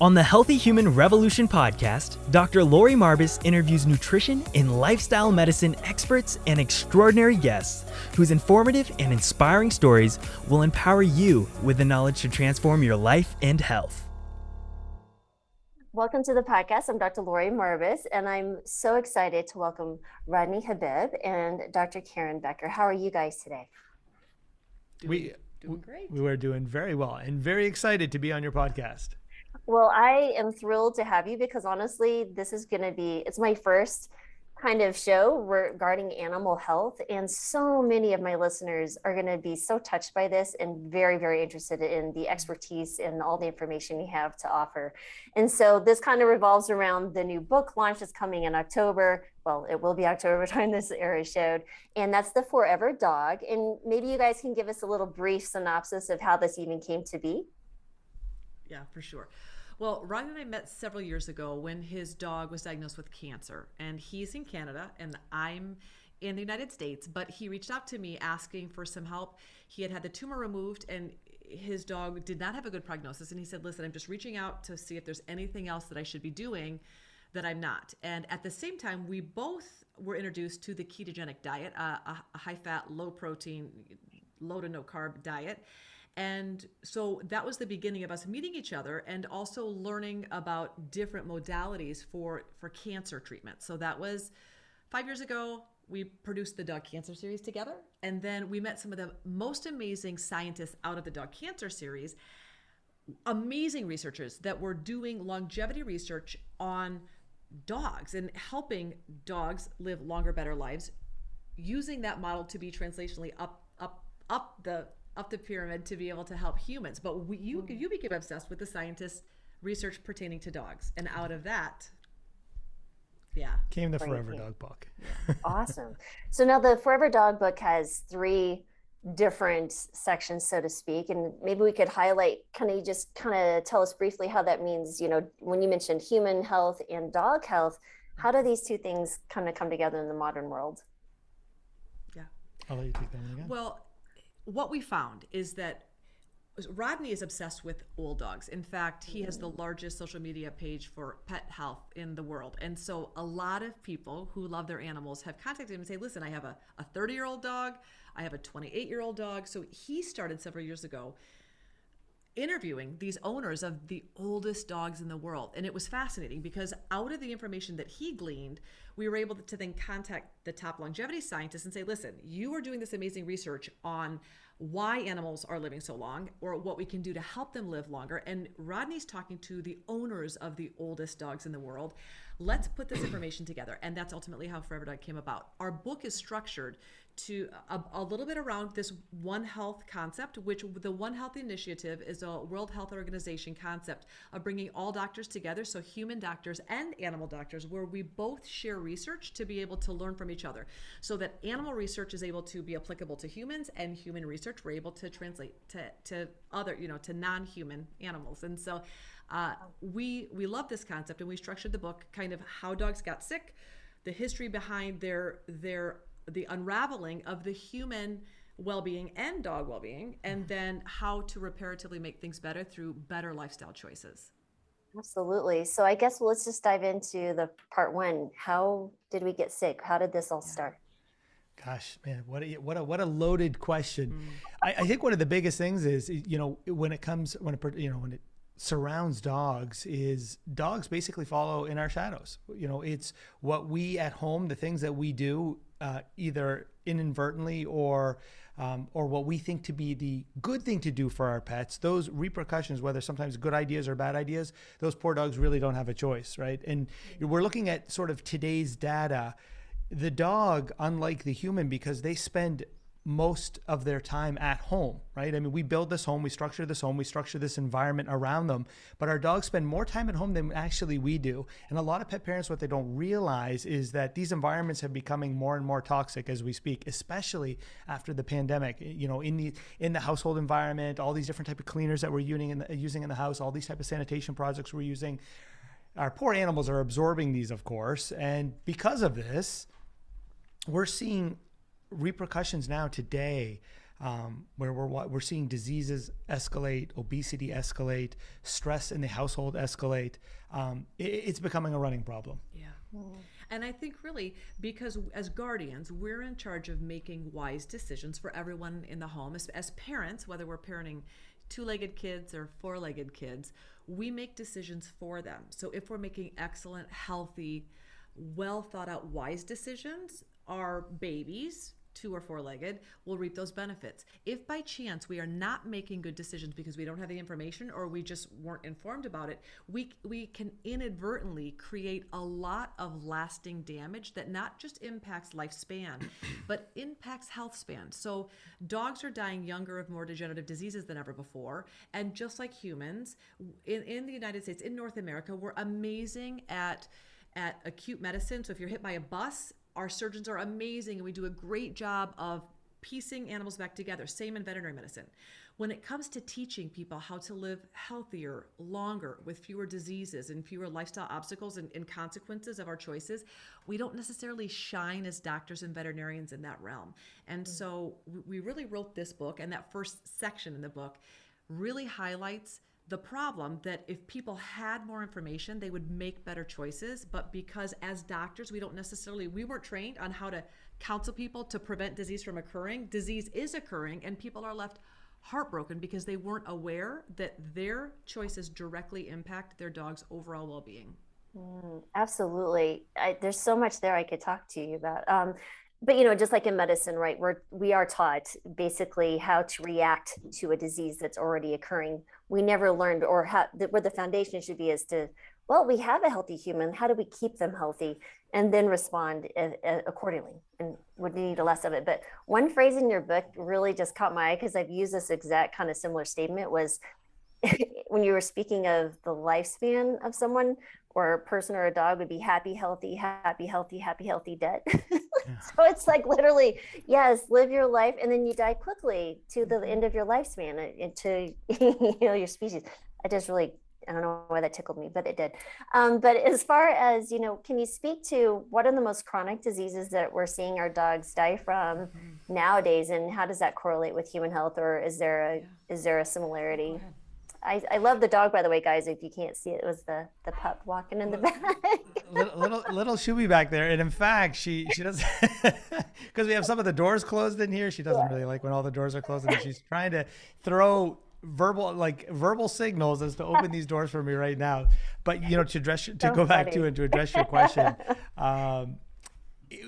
On the Healthy Human Revolution podcast, Dr. Lori Marbas interviews nutrition and lifestyle medicine experts and extraordinary guests whose informative and inspiring stories will empower you with the knowledge to transform your life and health. Welcome to the podcast. I'm Dr. Lori Marbas, and I'm so excited to welcome Rodney Habib and Dr. Karen Becker. How are you guys today? Doing, we doing great. We were doing very well and very excited to be on your podcast. Well, I am thrilled to have you because honestly, this is going to be it's my first kind of show regarding animal health and so many of my listeners are going to be so touched by this and very very interested in the expertise and all the information you have to offer. And so this kind of revolves around the new book launch that's coming in october. Well it will be october time this era showed and that's the forever dog. And maybe you guys can give us a little brief synopsis of how this even came to be. Yeah for sure well, Ryan and I met several years ago when his dog was diagnosed with cancer, and he's in Canada, and I'm in the United States. But he reached out to me asking for some help. He had had the tumor removed, and his dog did not have a good prognosis. And he said, "Listen, I'm just reaching out to see if there's anything else that I should be doing." that I'm not. And at the same time, we both were introduced to the ketogenic diet, uh, a, high fat, low protein, low to no carb diet. And so that was the beginning of us meeting each other and also learning about different modalities for for cancer treatment. So that was 5 years ago. We produced the dog cancer series together and then we met some of the most amazing scientists out of the dog cancer series. Amazing researchers that were doing longevity research on dogs and helping dogs live longer better lives using that model to be translationally up up up the up the pyramid to be able to help humans. But we, you mm-hmm. you became obsessed with the scientists research pertaining to dogs, and out of that, yeah, came the Forever Dog book. Yeah. awesome. So now the Forever Dog book has three different sections, so to speak, and maybe we could highlight. Kind of just kind of tell us briefly how that means. You know, when you mentioned human health and dog health, how do these two things kind of come together in the modern world? Yeah, I'll let you take that one again. Well what we found is that Rodney is obsessed with old dogs. In fact, he has the largest social media page for pet health in the world. And so a lot of people who love their animals have contacted him and say, listen, I have a 30 year old dog, I have a 28 year old dog. So he started several years ago interviewing these owners of the oldest dogs in the world. And it was fascinating because out of the information that he gleaned, we were able to then contact the top longevity scientists and say, listen, you are doing this amazing research on why animals are living so long or what we can do to help them live longer. And Rodney's talking to the owners of the oldest dogs in the world. Let's put this information together. And that's ultimately how Forever Dog came about. Our book is structured to a, a, little bit around this One Health concept, which the One Health Initiative is a World Health Organization concept of bringing all doctors together, so human doctors and animal doctors, where we both share research to be able to learn from each other, so that animal research is able to be applicable to humans, and human research we're able to translate to, to other, you know, to non-human animals, and so. Uh, we we love this concept, and we structured the book kind of how dogs got sick, the history behind their their the unraveling of the human well-being and dog well-being and then how to reparatively make things better through better lifestyle choices. Absolutely. So i guess well, let's just dive into the part one. How did we get sick? How did this all start? Gosh, man, what a what a what a loaded question. Mm. I, I, think one of the biggest things is you know when it comes when it you know when it surrounds dogs is dogs basically follow in our shadows. You know, it's what we at home, the things that we do uh, either inadvertently or um, or what we think to be the good thing to do for our pets, those repercussions, whether sometimes good ideas or bad ideas, those poor dogs really don't have a choice, right? And we're looking at sort of today's data. The dog, unlike the human, because they spend most of their time at home, right? I mean, we build this home, we structure this home, we structure this environment around them, but our dogs spend more time at home than actually we do. And a lot of pet parents, what they don't realize is that these environments have becoming more and more toxic as we speak, especially after the pandemic. You know, in the in the household environment, all these different type of cleaners that we're using in the, using in the house, all these type of sanitation projects we're using. Our poor animals are absorbing these, of course, and because of this, we're seeing repercussions now today um, where we're we're seeing diseases escalate, obesity escalate, stress in the household escalate. Um, it, it's becoming a running problem. Yeah. And I think really because as guardians, we're in charge of making wise decisions for everyone in the home. As, as parents, whether we're parenting two legged kids or four legged kids, we make decisions for them. So if we're making excellent, healthy, well thought out, wise decisions, our babies, two or four legged, will reap those benefits. If by chance we are not making good decisions because we don't have the information or we just weren't informed about it, we, we can inadvertently create a lot of lasting damage that not just impacts lifespan, but impacts health span. So dogs are dying younger of more degenerative diseases than ever before. And just like humans, in, in the United States, in North America, we're amazing at at acute medicine. So if you're hit by a bus, our surgeons are amazing and we do a great job of piecing animals back together. Same in veterinary medicine. When it comes to teaching people how to live healthier, longer, with fewer diseases and fewer lifestyle obstacles and, and consequences of our choices, we don't necessarily shine as doctors and veterinarians in that realm. And mm. so we really wrote this book, and that first section in the book really highlights the problem that if people had more information they would make better choices but because as doctors we don't necessarily we weren't trained on how to counsel people to prevent disease from occurring disease is occurring and people are left heartbroken because they weren't aware that their choices directly impact their dog's overall well-being Mm, absolutely. I, there's so much there I could talk to you about. Um, but you know, just like in medicine, right? We're we are taught basically how to react to a disease that's already occurring. We never learned, or how where the foundation should be is to, well, we have a healthy human. How do we keep them healthy, and then respond uh, uh, accordingly? And would need less of it. But one phrase in your book really just caught my eye because I've used this exact kind of similar statement was when you were speaking of the lifespan of someone or a person or a dog would be happy, healthy, happy, healthy, happy, healthy, dead. so it's like literally, yes, live your life and then you die quickly to the end of your lifespan uh, to you know your species. I just really I don't know why that tickled me, but it did. Um, but as far as you know, can you speak to what are the most chronic diseases that we're seeing our dogs die from mm-hmm. nowadays, and how does that correlate with human health, or is there a yeah. is there a similarity? I, I love the dog, by the way, guys. If you can't see it, it was the the pup walking in the back. little, little little Shuby back there, and in fact, she she doesn't, because we have some of the doors closed in here. She doesn't yeah. really like when all the doors are closed, and she's trying to throw verbal like verbal signals as to open these doors for me right now. But you know, to address to so go funny. back to and to address your question. Um,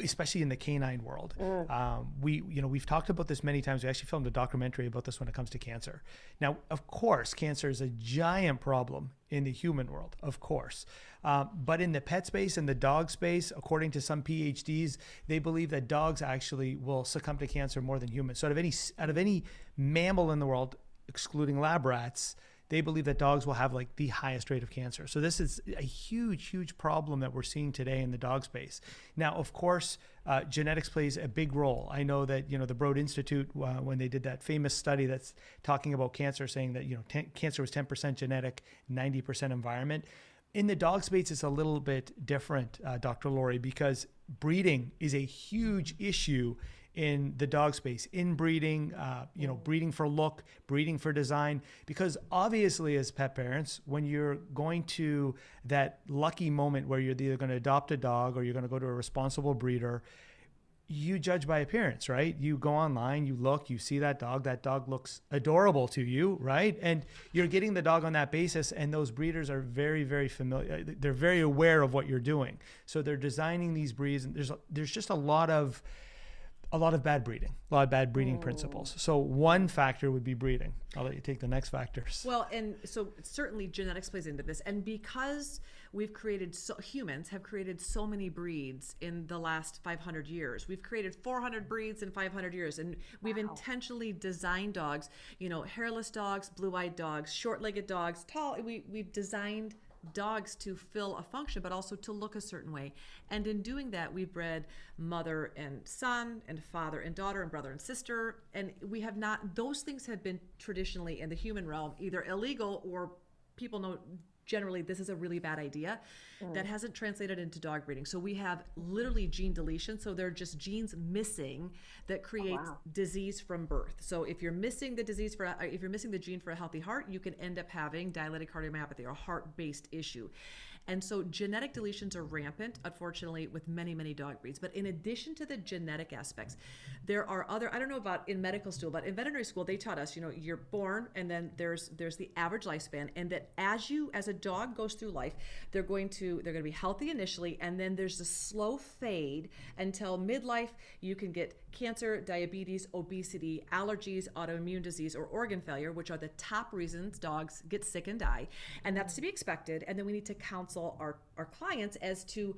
especially in the canine world. Mm. Um, we, you know, we've talked about this many times. We actually filmed a documentary about this when it comes to cancer. Now, of course, cancer is a giant problem in the human world, of course. Um, but in the pet space and the dog space, according to some PhDs, they believe that dogs actually will succumb to cancer more than humans. So out of any out of any mammal in the world, excluding lab rats, they believe that dogs will have like the highest rate of cancer. So this is a huge, huge problem that we're seeing today in the dog space. Now, of course, uh, genetics plays a big role. I know that you know the Broad Institute uh, when they did that famous study that's talking about cancer, saying that you know ten, cancer was 10% genetic, 90% environment. In the dog space, it's a little bit different, uh, Dr. Lori, because breeding is a huge issue in the dog space, inbreeding, uh, you know, breeding for look, breeding for design. Because obviously, as pet parents, when you're going to that lucky moment where you're either going to adopt a dog or you're going to go to a responsible breeder, you judge by appearance, right? You go online, you look, you see that dog, that dog looks adorable to you, right? And you're getting the dog on that basis, and those breeders are very, very familiar. They're very aware of what you're doing. So they're designing these breeds, and there's there's just a lot of a lot of bad breeding, a lot of bad breeding oh. principles. So one factor would be breeding. I'll let you take the next factors. Well, and so certainly genetics plays into this, and because we've created so humans have created so many breeds in the last 500 years. We've created 400 breeds in 500 years, and we've wow. intentionally designed dogs. You know, hairless dogs, blue-eyed dogs, short-legged dogs, tall. We we've designed dogs to fill a function, but also to look a certain way. And in doing that, we've bred mother and son, and father and daughter, and brother and sister. And we have not, those things have been traditionally in the human realm either illegal or people know generally this is a really bad idea Mm. that hasn't translated into dog breeding. So we have literally gene deletion. So they're just genes missing that creates wow. disease from birth. So if you're missing the disease for, if you're missing the gene for a healthy heart, you can end up having dilated cardiomyopathy or heart-based issue. And so genetic deletions are rampant, unfortunately, with many, many dog breeds. But in addition to the genetic aspects, there are other, I don't know about in medical school, but in veterinary school, they taught us, you know, you're born and then there's there's the average lifespan. And that as you, as a dog goes through life, they're going to, they're going to be healthy initially, and then there's a slow fade until midlife, you can get cancer, diabetes, obesity, allergies, autoimmune disease, or organ failure, which are the top reasons dogs get sick and die. And that's to be expected. And then we need to counsel our, our clients as to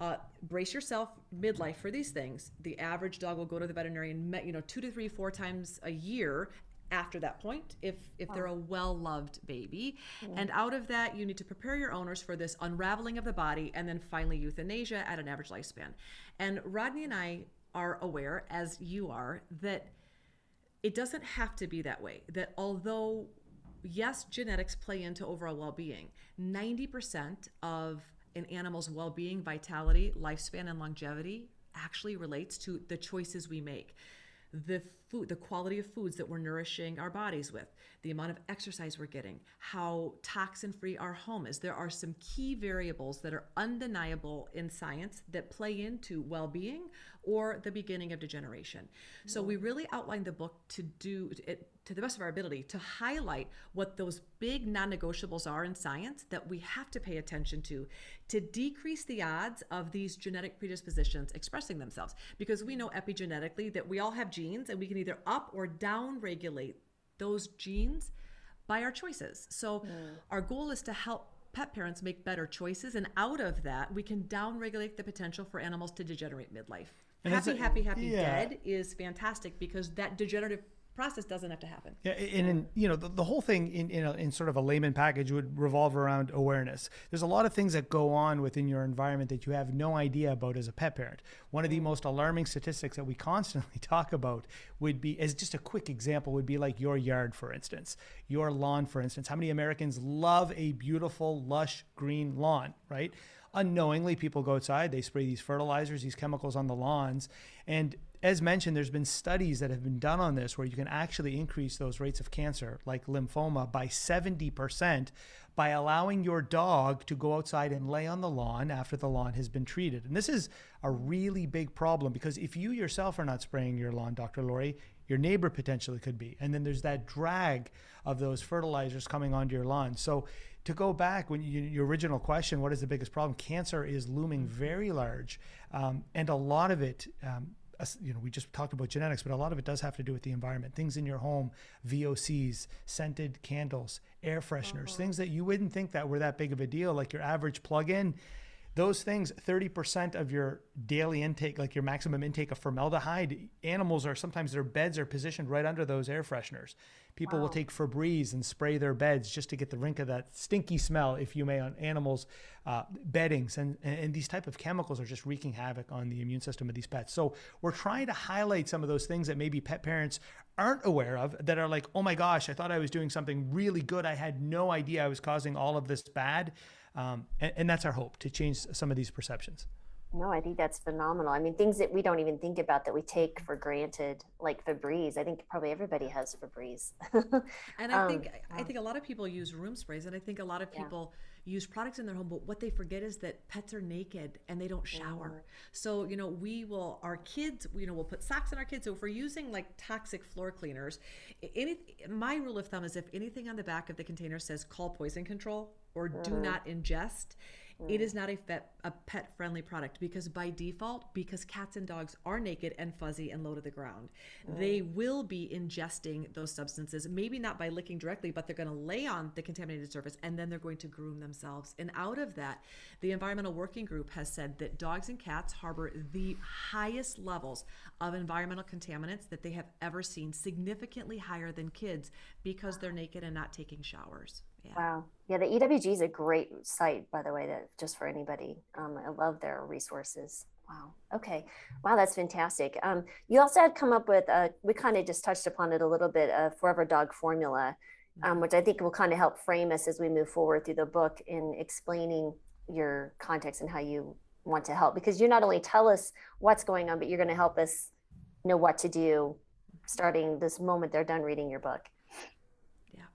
uh, brace yourself midlife for these things. The average dog will go to the veterinarian, you know, two to three, four times a year after that point if if they're a well-loved baby and out of that you need to prepare your owners for this unraveling of the body and then finally euthanasia at an average lifespan and rodney and i are aware as you are that it doesn't have to be that way. That although yes genetics play into overall well-being 90% of an animal's well-being vitality lifespan and longevity actually relates to the choices we make. The food, the quality of foods that we're nourishing our bodies with, the amount of exercise we're getting, how toxin free our home is. There are some key variables that are undeniable in science that play into well being or the beginning of degeneration. So we mm. really outlined the book to do it to the best of our ability to highlight what those big non-negotiables are in science that we have to pay attention to to decrease the odds of these genetic predispositions expressing themselves because we know epigenetically that we all have genes and we can either up or down regulate those genes by our choices. So mm. our goal is to help pet parents make better choices and out of that we can down regulate the potential for animals to degenerate midlife. And happy, a- happy, happy, yeah. dead is fantastic because that degenerative process doesn't have to happen. Yeah, and in, you know the, the whole thing in in, a, in sort of a layman package would revolve around awareness. There's a lot of things that go on within your environment that you have no idea about as a pet parent. One of the mm. most alarming statistics that we constantly talk about would be, as just a quick example, would be like your yard, for instance, your lawn, for instance. How many Americans love a beautiful, lush green lawn, right? Unknowingly, people go outside, they spray these fertilizers, these chemicals on the lawns, and as mentioned, there's been studies that have been done on this where you can actually increase those rates of cancer, like lymphoma, by 70% by allowing your dog to go outside and lay on the lawn after the lawn has been treated. And this is a really big problem because if you yourself are not spraying your lawn, Dr. Lori, your neighbor potentially could be. And then there's that drag of those fertilizers coming onto your lawn. So to go back when you, your original question, what is the biggest problem? Cancer is looming very large, um, and a lot of it. Um, you know, we just talked about genetics, but a lot of it does have to do with the environment. Things in your home, VOCs, scented candles, air fresheners, mm-hmm. things that you wouldn't think that were that big of a deal, like your average plug-in. Those things, 30% of your daily intake, like your maximum intake of formaldehyde, animals are sometimes their beds are positioned right under those air fresheners. People will take Febreze and spray their beds just to get the rink of that stinky smell, if you may, on animals' uh, beddings. And, and these type of chemicals are just wreaking havoc on the immune system of these pets. So we're trying to highlight some of those things that maybe pet parents aren't aware of that are like, oh my gosh, I thought I was doing something really good. I had no idea I was causing all of this bad. Um, and, and that's our hope to change some of these perceptions. No, I think that's phenomenal. I mean, things that we don't even think about that we take for granted, like Febreze. I think probably everybody has Febreze. And I Um, think I think a lot of people use room sprays, and I think a lot of Yeah. people use products in their home. But what they forget is that pets are naked and they don't shower. So you know, we will our kids. You know, we'll put socks on our kids. So if we're using like toxic floor cleaners, any my rule of thumb is if anything on the back of the container says "call poison control" or "do mm-hmm. not ingest." It mm. is not a, pet, a pet friendly product because by default, because cats and dogs are naked and fuzzy and low to the ground, mm. they will be ingesting those substances, maybe not by licking directly, but they're going to lay on the contaminated surface and then they're going to groom themselves. And out of that, the Environmental Working Group has said that dogs and cats harbor the highest levels of environmental contaminants that they have ever seen, significantly higher than kids because they're naked and not taking showers. Yeah. Wow. Yeah, the EWG is a great site, by the way, that just for anybody. Um, I love their resources. Wow. Okay. Wow, that's fantastic. Um, you also had come up with, uh, we kind of just touched upon it a little bit, a Forever Dog formula. um, which I think will kind of help frame us as we move forward through the book in explaining your context and how you want to help. Because you not only tell us what's going on, but you're going to help us know what to do starting this moment they're done reading your book.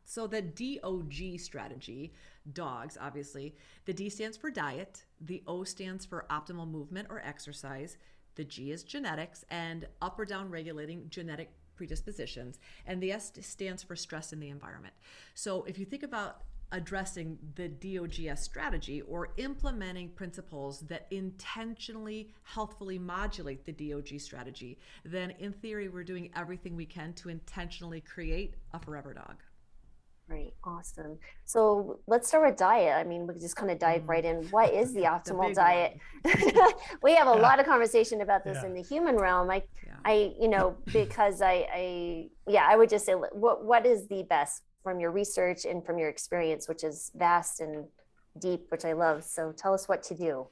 So the DOG strategy, dogs, obviously, the D stands for diet, the O stands for optimal movement or exercise, the G is genetics, and up or down regulating genetic predispositions, and the S stands for stress in the environment. So if you think about addressing the DOGS strategy or implementing principles that intentionally healthfully modulate the DOG strategy, then in theory, we're doing everything we can to intentionally create a forever dog. Great, awesome. So let's start with diet. I mean, we can just kind of dive mm. right in. What is the optimal the diet? we have a yeah. lot of conversation about this yeah. in the human realm. I, yeah. I, you know, because I, I, yeah, I would just say, what, what is the best from your research and from your experience, which is vast and deep, which I love. So tell us what to do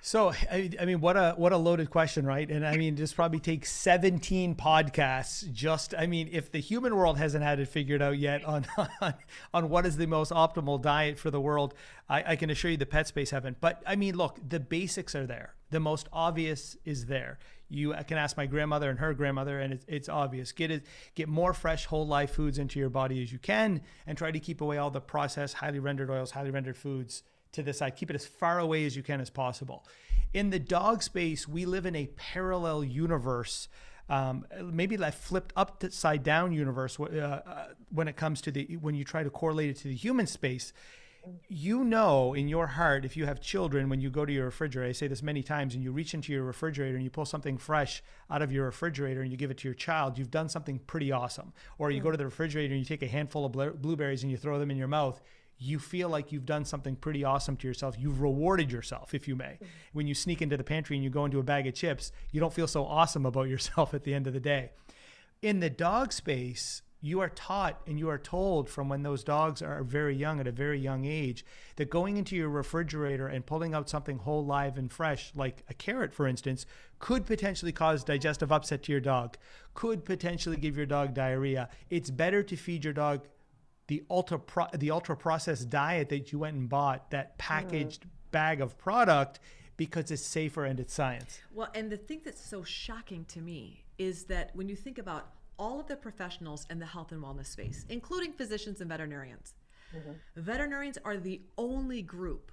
so I, I, mean what a what a loaded question right? And i mean this probably takes 17 podcasts. Just i mean if the human world hasn't had it figured out yet on on, on what is the most optimal diet for the world I, I can assure you the pet space haven't. But i mean look the basics are there. The most obvious is there. You can ask my grandmother and her grandmother and it's, it's obvious. Get it get more fresh whole life foods into your body as you can and try to keep away all the processed highly rendered oils highly rendered foods to the side. Keep it as far away as you can as possible. In the dog space, we live in a parallel universe. Um, maybe that flipped upside down universe uh, uh, when it comes to the when you try to correlate it to the human space you know in your heart if you have children when you go to your refrigerator i say this many times and you reach into your refrigerator and you pull something fresh out of your refrigerator and you give it to your child you've done something pretty awesome or you go to the refrigerator and you take a handful of blueberries and you throw them in your mouth you feel like you've done something pretty awesome to yourself. You've rewarded yourself, if you may. Mm-hmm. When you sneak into the pantry and you go into a bag of chips, you don't feel so awesome about yourself at the end of the day. In the dog space, you are taught and you are told from when those dogs are very young at a very young age that going into your refrigerator and pulling out something whole live and fresh like a carrot for instance could potentially cause digestive upset to your dog could potentially give your dog diarrhea it's better to feed your dog the ultra pro, the ultra processed diet that you went and bought that packaged mm. bag of product because it's safer and it's science. Well, and the thing that's so shocking to me is that when you think about all of the professionals in the health and wellness space, including physicians and veterinarians, mm-hmm. veterinarians are the only group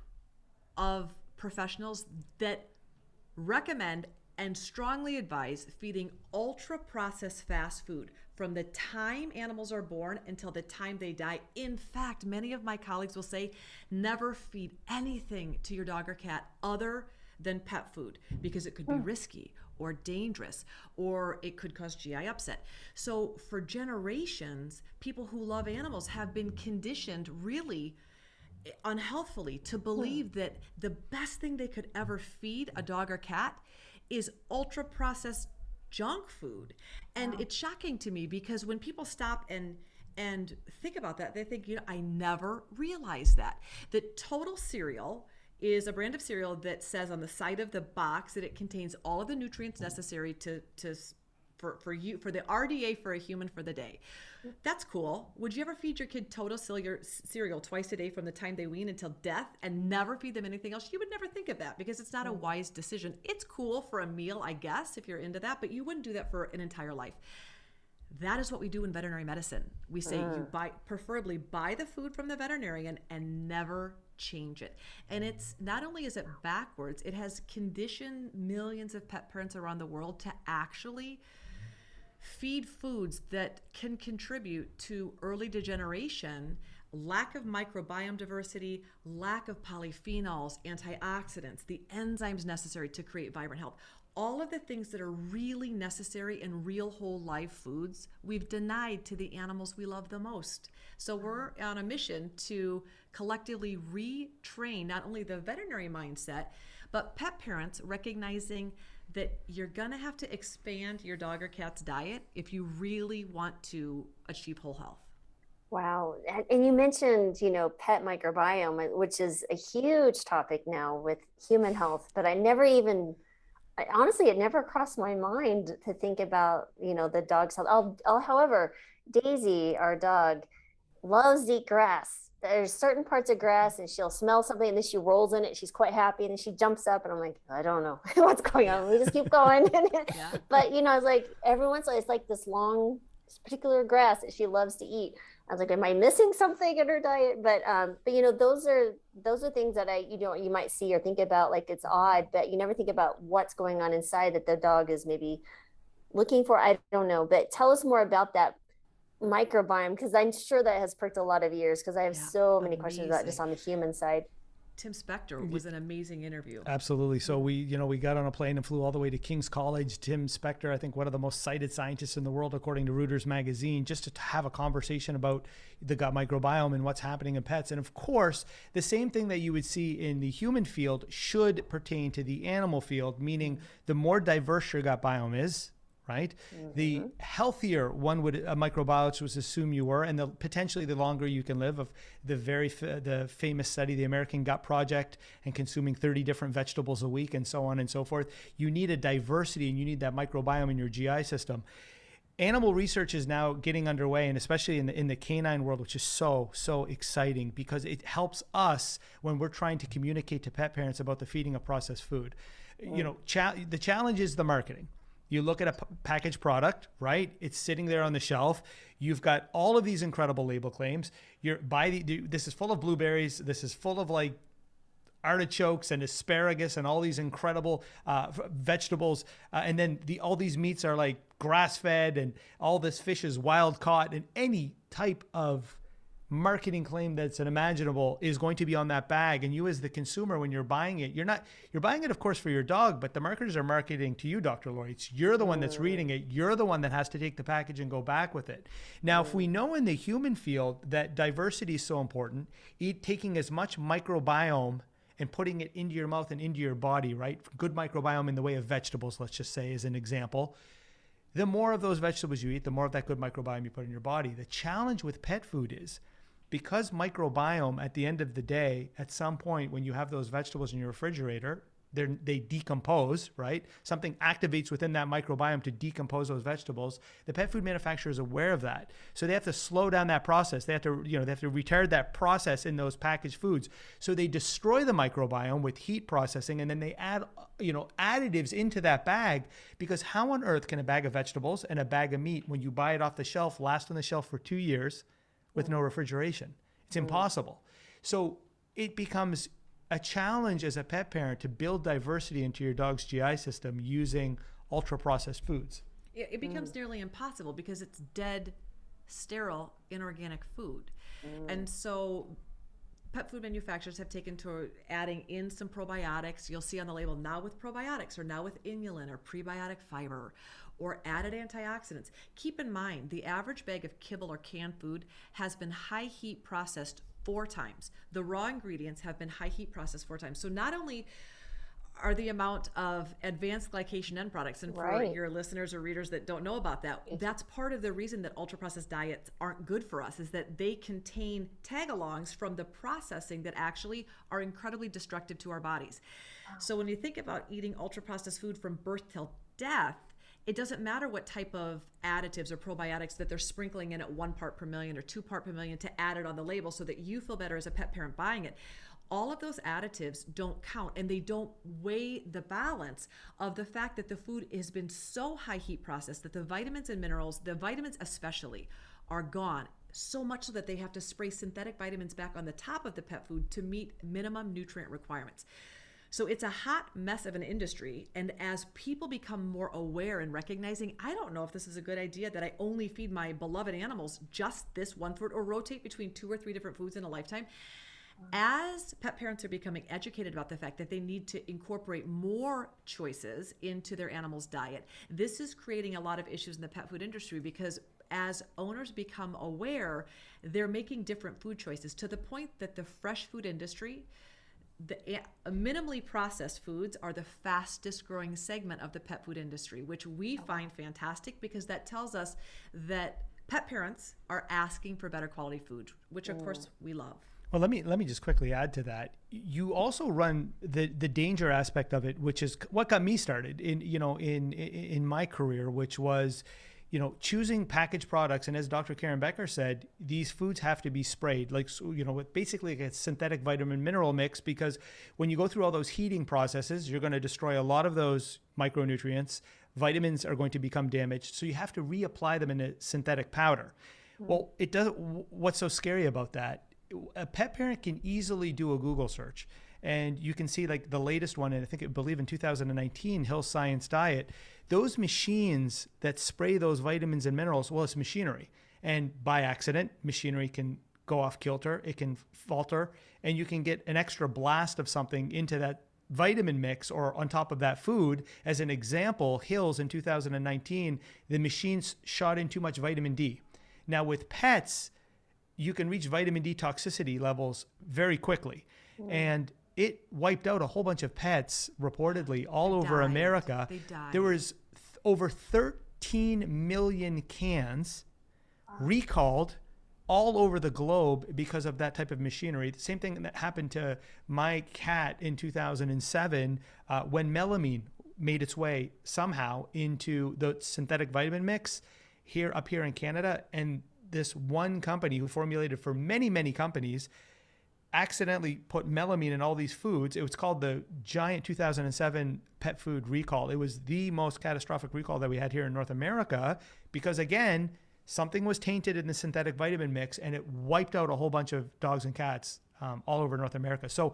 of professionals that recommend and strongly advise feeding ultra processed fast food from the time animals are born until the time they die. In fact, many of my colleagues will say never feed anything to your dog or cat other than pet food because it could be hmm. risky or dangerous or it could cause GI upset. So, for generations, people who love animals have been conditioned really unhealthfully to believe hmm. that the best thing they could ever feed a dog or cat is ultra processed junk food. And wow. it's shocking to me because when people stop and and think about that, they think, you know, I never realized that. That total cereal is a brand of cereal that says on the side of the box that it contains all of the nutrients necessary to to for, for you for the RDA for a human for the day. That's cool. Would you ever feed your kid total cereal twice a day from the time they wean until death and never feed them anything else? You would never think of that because it's not a mm. wise decision. It's cool for a meal, I guess, if you're into that, but you wouldn't do that for an entire life. That is what we do in veterinary medicine. We say uh. you buy preferably buy the food from the veterinarian and never change it. And it's not only is it backwards, it has conditioned millions of pet parents around the world to actually feed foods that can contribute to early degeneration, lack of microbiome diversity, lack of polyphenols, antioxidants, the enzymes necessary to create vibrant health. All of the things that are really necessary in real whole life foods, we've denied to the animals we love the most. So we're on a mission to collectively retrain not only the veterinary mindset, but pet parents recognizing that you're going to have to expand your dog or cat's diet if you really want to achieve whole health. Wow. And you mentioned, you know, pet microbiome, uh, which is a huge topic now with human health, but I never even I, honestly it never crossed my mind to think about, you know, the dog's health. I'll, I'll however, Daisy, our dog, loves to eat grass. There's certain parts of grass and she'll smell something and then she rolls in it. She's quite happy and then she jumps up and I'm like, I don't know what's going on. We just keep going. yeah. But you know, it's like every once in a while, it's like this long particular grass that she loves to eat. I was like, am I missing something in her diet? But um, but you know, those are those are things that I you know you might see or think about like it's odd, but you never think about what's going on inside that the dog is maybe looking for. I don't know. But tell us more about that microbiome because I'm sure that has perked a lot of ears because I have yeah, so many amazing. questions about just on the human side. Tim Spector was an amazing interview. Absolutely. So we, you know, we got on a plane and flew all the way to King's College. Tim Spector, I think one of the most cited scientists in the world, according to Reuters magazine, just to have a conversation about the gut microbiome and what's happening in pets. And of course, the same thing that you would see in the human field should pertain to the animal field, meaning mm-hmm. the more diverse your gut biome is, right? Mm-hmm. The healthier one would a microbiologist would assume you were, and the potentially the longer you can live. Of the very the famous study, the American Gut Project, and consuming 30 different vegetables a week, and so on and so forth. You need a diversity, and you need that microbiome in your GI system. Animal research is now getting underway, and especially in the in the canine world, which is so so exciting because it helps us when we're trying to communicate to pet parents about the feeding of processed food. Mm. You know, cha- the challenge is the marketing you look at a packaged product, right? It's sitting there on the shelf. You've got all of these incredible label claims. You're by the this is full of blueberries. This is full of like artichokes and asparagus and all these incredible uh, vegetables. Uh, and then the all these meats are like grass fed and all this fish is wild caught and any type of marketing claim that's unimaginable is going to be on that bag. And you as the consumer when you're buying it you're not you're buying it of course for your dog but the marketers are marketing to you dr Lori it's you're the one that's reading it. You're the one that has to take the package and go back with it. Now if we know in the human field that diversity is so important eat taking as much microbiome and putting it into your mouth and into your body right? Good microbiome in the way of vegetables let's just say as an example. The more of those vegetables you eat the more of that good microbiome you put in your body. The challenge with pet food is because microbiome at the end of the day at some point when you have those vegetables in your refrigerator they decompose right? Something activates within that microbiome to decompose those vegetables. The pet food manufacturer is aware of that. So they have to slow down that process. They have to you know they have to retard that process in those packaged foods. So they destroy the microbiome with heat processing and then they add you know additives into that bag because how on earth can a bag of vegetables and a bag of meat when you buy it off the shelf last on the shelf for 2 years with no refrigeration. It's impossible. So it becomes a challenge as a pet parent to build diversity into your dog's GI system using ultra processed foods. It, it becomes mm. nearly impossible because it's dead, sterile, inorganic food. Mm. And so pet food manufacturers have taken to adding in some probiotics. You'll see on the label now with probiotics or now with inulin or prebiotic fiber or added antioxidants. Keep in mind, the average bag of kibble or canned food has been high heat processed four times. The raw ingredients have been high heat processed four times. So not only are the amount of advanced glycation end products. And for right. your listeners or readers that don't know about that, that's part of the reason that ultra processed diets aren't good for us is that they contain tagalongs from the processing that actually are incredibly destructive to our bodies. So when you think about eating ultra processed food from birth till death, it doesn't matter what type of additives or probiotics that they're sprinkling in at one part per million or two part per million to add it on the label so that you feel better as a pet parent buying it all of those additives don't count and they don't weigh the balance of the fact that the food has been so high heat processed that the vitamins and minerals, the vitamins especially, are gone. So much so that they have to spray synthetic vitamins back on the top of the pet food to meet minimum nutrient requirements. So it's a hot mess of an industry. And as people become more aware and recognizing, I don't know if this is a good idea that I only feed my beloved animals just this one food or rotate between two or three different foods in a lifetime. As pet parents are becoming educated about the fact that they need to incorporate more choices into their animal's diet, this is creating a lot of issues in the pet food industry because as owners become aware, they're making different food choices to the point that the fresh food industry the minimally processed foods are the fastest growing segment of the pet food industry, which we oh. find fantastic because that tells us that pet parents are asking for better quality food, which of course oh. we love. Well, let me let me just quickly add to that. You also run the the danger aspect of it, which is what got me started in you know in in my career, which was you know, choosing packaged products, and as Dr. Karen Becker said, these foods have to be sprayed, like you know, with basically a synthetic vitamin mineral mix, because when you go through all those heating processes, you're going to destroy a lot of those micronutrients. Vitamins are going to become damaged, so you have to reapply them in a synthetic powder. Hmm. Well, it does. What's so scary about that? A pet parent can easily do a Google search, and you can see like the latest one, and I think I believe in 2019, Hill Science Diet. Those machines that spray those vitamins and minerals, well, it's machinery, and by accident, machinery can go off kilter, it can falter, and you can get an extra blast of something into that vitamin mix or on top of that food. As an example, Hills in 2019, the machines shot in too much vitamin D. Now, with pets, you can reach vitamin D toxicity levels very quickly. Mm. And it wiped out a whole bunch of pets reportedly all They over died. America. They died. There was th- over 13 million cans recalled all over the globe because of that type of machinery. The same thing that happened to my cat in 2007 uh, when melamine made its way somehow into the synthetic vitamin mix here up here in Canada. And this one company who formulated for many, many companies accidentally put melamine in all these foods. It was called the giant 2007 pet food recall. It was the most catastrophic recall that we had here in North America because, again, something was tainted in the synthetic vitamin mix and it wiped out a whole bunch of dogs and cats um, all over North America. So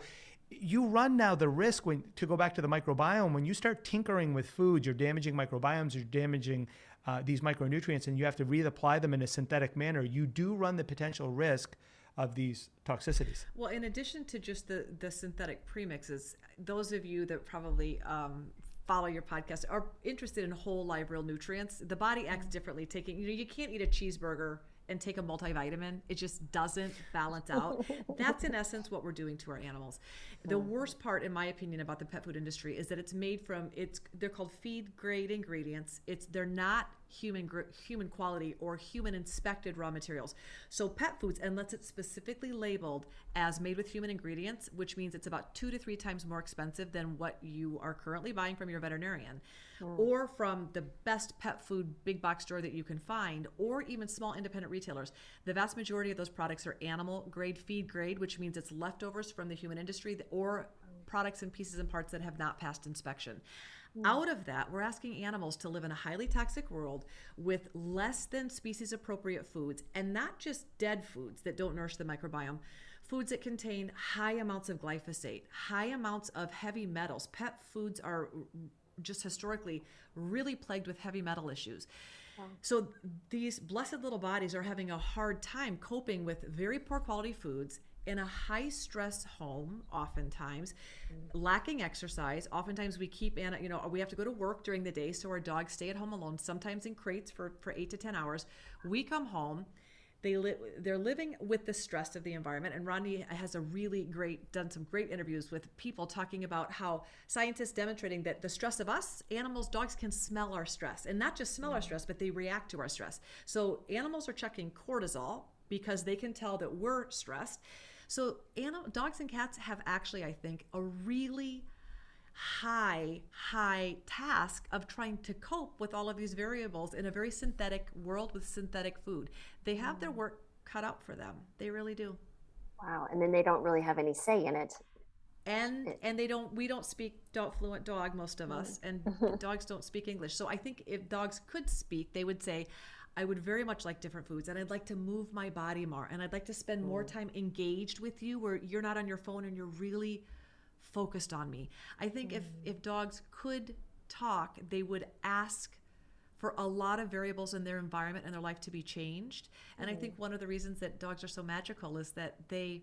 you run now the risk when to go back to the microbiome when you start tinkering with foods, you're damaging microbiomes, you're damaging uh, these micronutrients, and you have to reapply them in a synthetic manner. You do run the potential risk of these toxicities. Well, in addition to just the the synthetic premixes, those of you that probably um, follow your podcast are interested in whole live real nutrients. The body acts differently. Taking you know you can't eat a cheeseburger and take a multivitamin. It just doesn't balance out. That's in essence what we're doing to our animals. The worst part, in my opinion, about the pet food industry is that it's made from it's they're called feed grade ingredients. It's they're not human human quality or human inspected raw materials. So pet foods, unless it's specifically labeled as made with human ingredients, which means it's about two to three times more expensive than what you are currently buying from your veterinarian, Mm. or from the best pet food big box store that you can find, or even small independent retailers. The vast majority of those products are animal grade feed grade, which means it's leftovers from the human industry or products and pieces and parts that have not passed inspection. Mm. Out of that, we're asking animals to live in a highly toxic world with less than species appropriate foods and not just dead foods that don't nourish the microbiome. Foods that contain high amounts of glyphosate, high amounts of heavy metals. Pet foods are just historically really plagued with heavy metal issues. So these blessed little bodies are having a hard time coping with very poor quality foods in a high stress home oftentimes mm. lacking exercise. Oftentimes we keep Anna you know we have to go to work during the day so our dogs stay at home alone sometimes in crates for for 8 to 10 hours. We come home they li- they're living with the stress of the environment and Rodney has a really great done some great interviews with people talking about how scientists demonstrating that the stress of us animals dogs can smell our stress and not just smell our mm. stress but they react to our stress. So animals are checking cortisol because they can tell that we're stressed. So animal, dogs and cats have actually I think a really high high task of trying to cope with all of these variables in a very synthetic world with synthetic food. They have their mm. work cut out for them. They really do. Wow. And then they don't really have any say in it. and and they don't we don't speak dog fluent dog most of us and mm. dogs don't speak english. So i think if dogs could speak they would say i would very much like different foods and i'd like to move my body more and i'd like to spend more mm. time engaged with you where you're not on your phone and you're really focused on me i think if mm. if dogs could talk they would ask for a lot of variables in their environment and their life to be changed and i think mm. one of the reasons that dogs are so magical is that they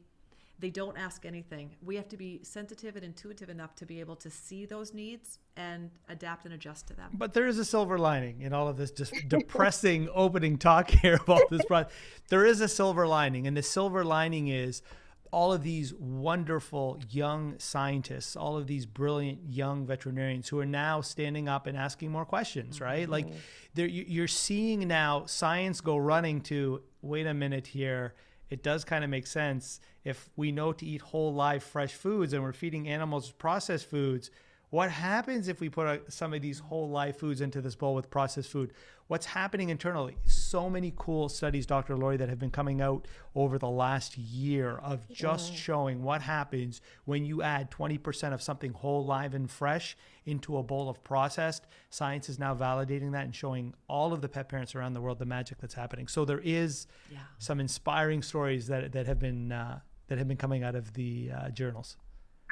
they don't ask anything. We have to be sensitive and intuitive enough to be able to see those needs and adapt and adjust to them. But there is a silver lining in all of this just depressing opening talk here about this project. There is a silver lining, and the silver lining is all of these wonderful young scientists, all of these brilliant young veterinarians who are now standing up and asking more questions, right? Like mm-hmm. there, you- you're seeing now science go running to wait a minute here. It does kind of make sense if we know to eat whole, live, fresh foods and we're feeding animals processed foods. What happens if we put a, some of these whole live foods into this bowl with processed food? What's happening internally? So many cool studies, Dr. Lori, that have been coming out over the last year of just showing what happens when you add 20% of something whole, live, and fresh into a bowl of processed. Science is now validating that and showing all of the pet parents around the world the magic that's happening. So there is Yeah. some inspiring stories that, that have been uh, that have been coming out of the uh, journals.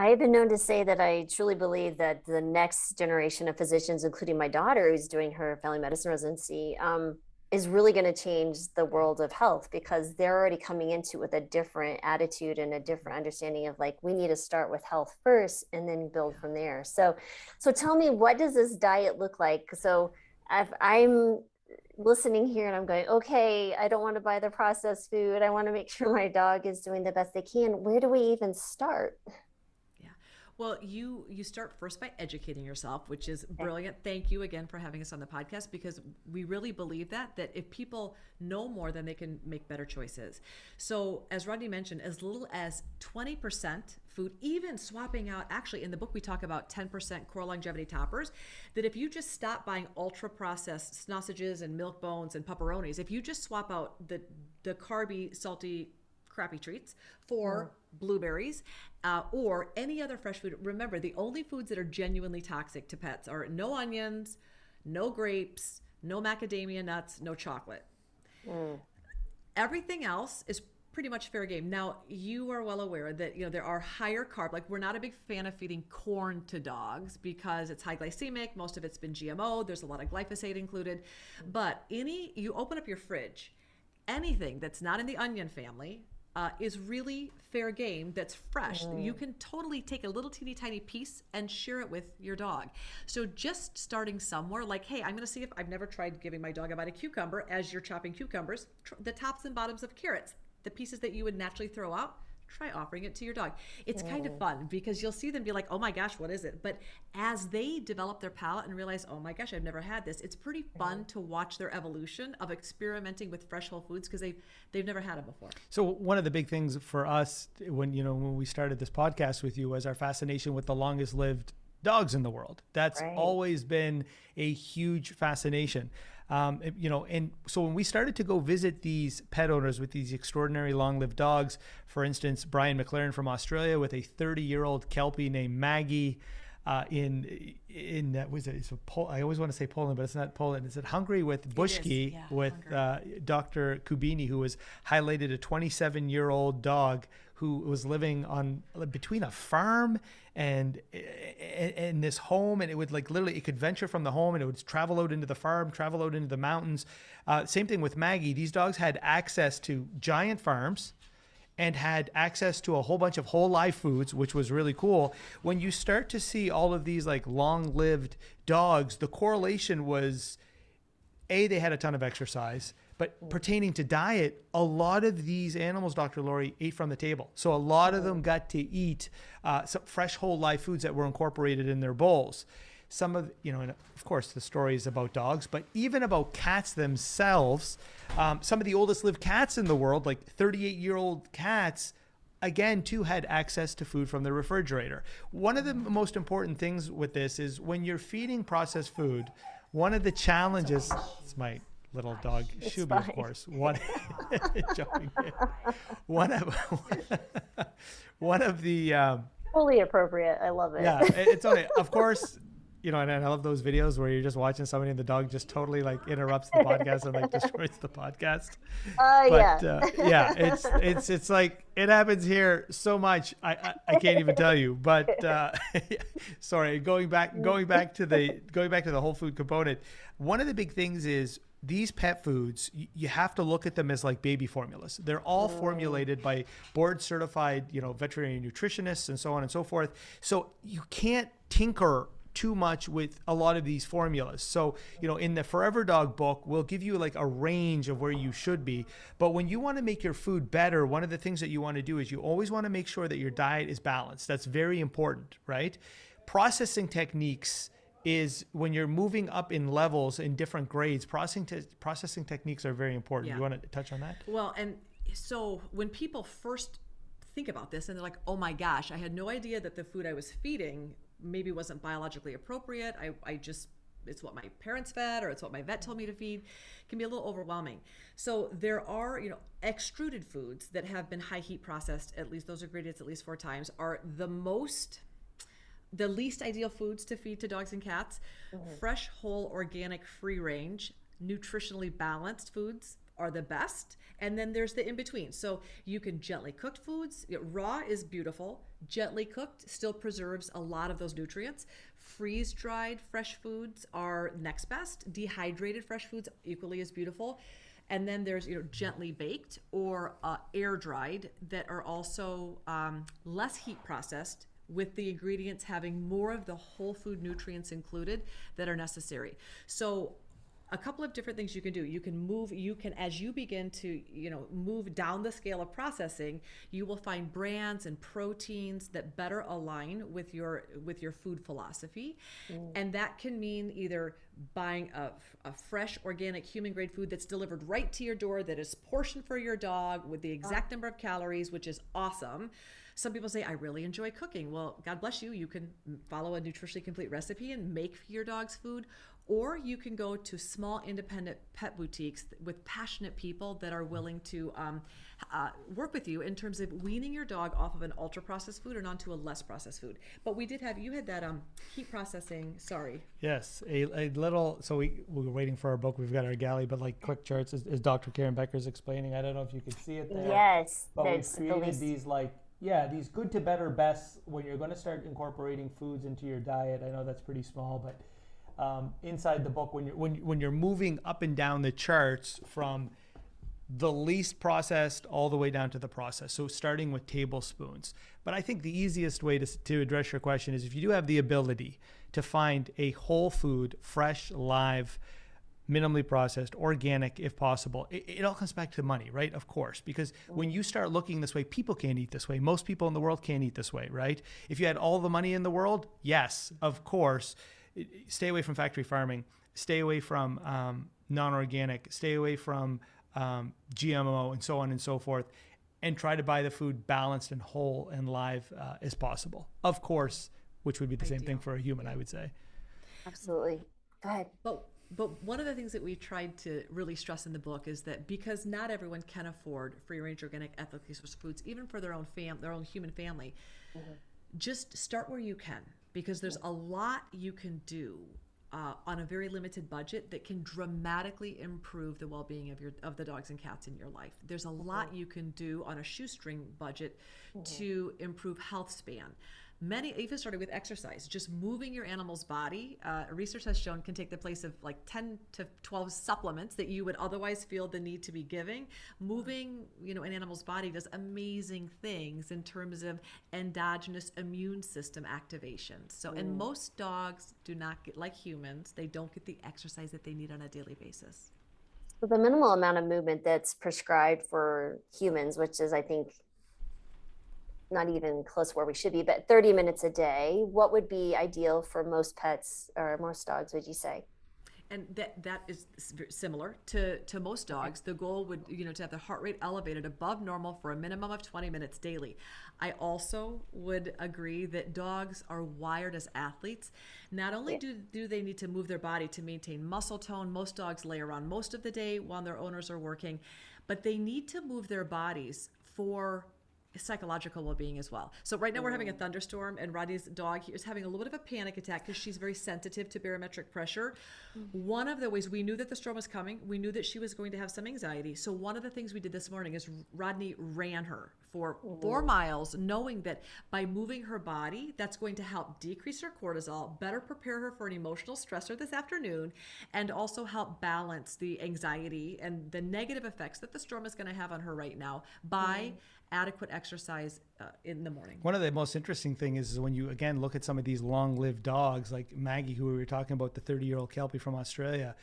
I have been known to say that I truly believe that the next generation of physicians, including my daughter who's doing her family medicine residency, um, is really going to change the world of health because they're already coming into it with a different attitude and a different understanding of like we need to start with health first and then build from there. So, so tell me, what does this diet look like? So, if I'm listening here and I'm going, okay, I don't want to buy the processed food. I want to make sure my dog is doing the best they can. Where do we even start? Well, you you start first by educating yourself, which is brilliant. Thank you again for having us on the podcast because we really believe that that if people know more, then they can make better choices. So, as Rodney mentioned, as little as 20% food, even swapping out actually in the book we talk about 10% core longevity toppers, that if you just stop buying ultra processed sausages and milk bones and pepperonis, if you just swap out the the carby, salty crappy treats for blueberries uh, or any other fresh food. Remember, the only foods that are genuinely toxic to pets are no onions, no grapes, no macadamia nuts, no chocolate. Everything else is pretty much fair game. Now, you are well aware that you know there are higher carb. Like we're not a big fan of feeding corn to dogs because it's high glycemic. Most of it's been GMO. There's a lot of glyphosate included. But any you open up your fridge, anything that's not in the onion family uh, is really fair game that's fresh. You can totally take a little teeny tiny piece and share it with your dog. So just starting somewhere, like, hey, I'm going to see if I've never tried giving my dog a bite of cucumber as you're chopping cucumbers, tr- the tops and bottoms of carrots, the pieces that you would naturally throw out. Try offering it to your dog. It's kind of oh. fun because you'll see them be like, oh my gosh, what is it? But as they develop their palate and realize, oh my gosh, I've never had this, it's pretty fun to watch their evolution of experimenting with fresh whole foods because they've, they've never had it before. So one of the big things for us when you know when we started this podcast with you was our fascination with the longest lived dogs in the world. That's Right. always been a huge fascination. Um, it- you know, and so when we started to go visit these pet owners with these extraordinary long-lived dogs, for instance, Brian McLaren from Australia with a 30-year-old Kelpie named Maggie. Uh, in in that was it? It's a Pol- I always want to say Poland, but it's not Poland. It's at Hungary with Bushki yeah, with uh, Dr. Kubinyi, who was highlighted a 27 year old dog who was living on between a farm and in this home, and it would like literally it could venture from the home and it would travel out into the farm, travel out into the mountains. Uh, same thing with Maggie. These dogs had access to giant farms and had access to a whole bunch of whole live foods, which was really cool. When you start to see all of these like long lived dogs, the correlation was a they had a ton of exercise but pertaining to diet a lot of these animals dr Lori, ate from the table. So a lot of them got to eat uh, some fresh whole live foods that were incorporated in their bowls. Some of you know and of course the story is about dogs but even about cats themselves um, some of the oldest lived cats in the world like 38 year old cats again too had access to food from the refrigerator. One of the most important things with this is when you're feeding processed food one of the challenges it's my little dog shuby of course one jumping in. one of one of the um, Fully appropriate. I love it. yeah it- it's only of course you know and i love those videos where you're just watching somebody and the dog just totally like interrupts the podcast and like destroys the podcast Uh, but yeah. uh, yeah, it's it's it's like it happens here so much. I I, I can't even tell you. But uh, sorry, going back going back to the going back to the whole food component. One of the big things is these pet foods. You have to look at them as like baby formulas. They're all mm. formulated by board certified, you know, veterinary nutritionists and so on and so forth. So you can't tinker too much with a lot of these formulas. So, you know, in the Forever Dog book, we'll give you like a range of where you should be. But when you want to make your food better, one of the things that you want to do is you always want to make sure that your diet is balanced. That's very important, right? Processing techniques is when you're moving up in levels in different grades, processing te- processing techniques are very important. Yeah. You want to touch on that? Well, and so when people first think about this and they're like, oh my gosh, I had no idea that the food I was feeding maybe wasn't biologically appropriate. I, I just it's what my parents fed or it's what my vet told me to feed can be a little overwhelming so there are you know extruded foods that have been high heat processed at least those are ingredients at least four times are the most the least ideal foods to feed to dogs and cats. Mm-hmm. fresh whole organic free range nutritionally balanced foods are the best. And then there's the in between so you can gently cooked foods. Raw is beautiful. Gently cooked still preserves a lot of those nutrients. Freeze dried fresh foods are next best. Dehydrated fresh foods equally as beautiful. And then there's you know gently baked or uh, air dried that are also um, less heat processed with the ingredients having more of the whole food nutrients included that are necessary. So a couple of different things you can do. You can move you can as you begin to you know move down the scale of processing you will find brands and proteins that better align with your with your food philosophy. Mm. and that can mean either buying a, a fresh organic human grade food that's delivered right to your door that is portioned for your dog with the exact number of calories which is awesome some people say, I really enjoy cooking. Well, God bless you. You can follow a nutritionally complete recipe and make your dog's food, or you can go to small independent pet boutiques with passionate people that are willing to um, uh, work with you in terms of weaning your dog off of an ultra processed food and onto a less processed food. But we did have you had that um, heat processing. Sorry. Yes, a, a little. So we we were waiting for our book. We've got our galley, but like quick charts as, as Dr. Karen Becker's explaining. I don't know if you can see it there. Yes, but we created these like yeah these good to better best when you're going to start incorporating foods into your diet. I know that's pretty small, but um, inside the book when you're when, when you're moving up and down the charts from the least processed all the way down to the process. So starting with tablespoons. But I think the easiest way to, to address your question is if you do have the ability to find a whole food, fresh, live, minimally processed, organic if possible. It, it, all comes back to money, right? Of course, because when you start looking this way, people can't eat this way. Most people in the world can't eat this way, right? If you had all the money in the world, yes, of course stay away from factory farming, stay away from um, non-organic, stay away from um, GMO, and so on and so forth, and try to buy the food balanced and whole and live uh, as possible. Of course, which would be the Ideal. same thing for a human, I would say. Absolutely. Go ahead. But but one of the things that we tried to really stress in the book is that because not everyone can afford free range organic ethically sourced foods, even for their own fam their own human family, mm-hmm. just start where you can because there's a lot you can do uh, on a very limited budget that can dramatically improve the well-being of your of the dogs and cats in your life. There's a lot you can do on a shoestring budget mm-hmm. to improve health span. Many even started with exercise, just moving your animal's body. Uh, research has shown can take the place of like 10 to 12 supplements that you would otherwise feel the need to be giving. Moving, you know, an animal's body does amazing things in terms of endogenous immune system activation. So, mm. and most dogs do not get like humans; they don't get the exercise that they need on a daily basis. So the minimal amount of movement that's prescribed for humans, which is, I think, not even close where we should be, but 30 minutes a day, what would be ideal for most pets or most dogs, would you say? and that that is similar to to most dogs. The goal would you know to have the heart rate elevated above normal for a minimum of 20 minutes daily. I also would agree that dogs are wired as athletes. Not only do do they need to move their body to maintain muscle tone most dogs lay around most of the day while their owners are working but they need to move their bodies for psychological well-being as well. So right now we're having a mm. thunderstorm and Rodney's dog is having a little bit of a panic attack because she's very sensitive to barometric pressure. Mm-hmm. One of the ways we knew that the storm was coming, we knew that she was going to have some anxiety. So one of the things we did this morning is Rodney ran her for. 4 miles knowing that by moving her body that's going to help decrease her cortisol, better prepare her for an emotional stressor this afternoon and also help balance the anxiety and the negative effects that the storm is going to have on her right now by mm-hmm adequate exercise uh, in the morning. One of the most interesting things is when you again look at some of these long-lived dogs, like Maggie, who we were talking about, the 30-year-old Kelpie from Australia.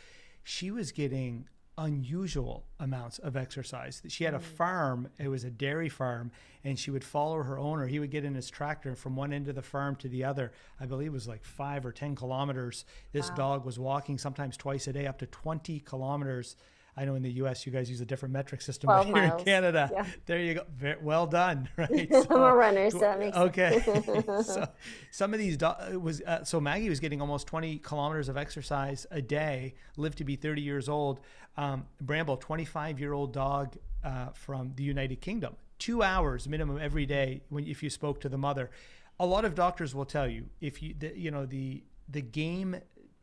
She was getting unusual amounts of exercise. She had a mm. farm, it was a dairy farm, and she would follow her owner. He would get in his tractor from one end of the farm to the other. I believe it was like five or 10 kilometers. This wow. dog was walking sometimes twice a day, up to 20 kilometers I know in the U.S. you guys use a different metric system, but here miles. in Canada, Yeah. there you go. Very, well done, right? I'm a runner, so that makes okay. so some of these do- uh, was uh, so Maggie was getting almost 20 kilometers of exercise a day, lived to be 30 years old. Um, Bramble, 25 year old dog uh, from the United Kingdom, two hours minimum every day when if you spoke to the mother. A lot of doctors will tell you if you the, you know the the game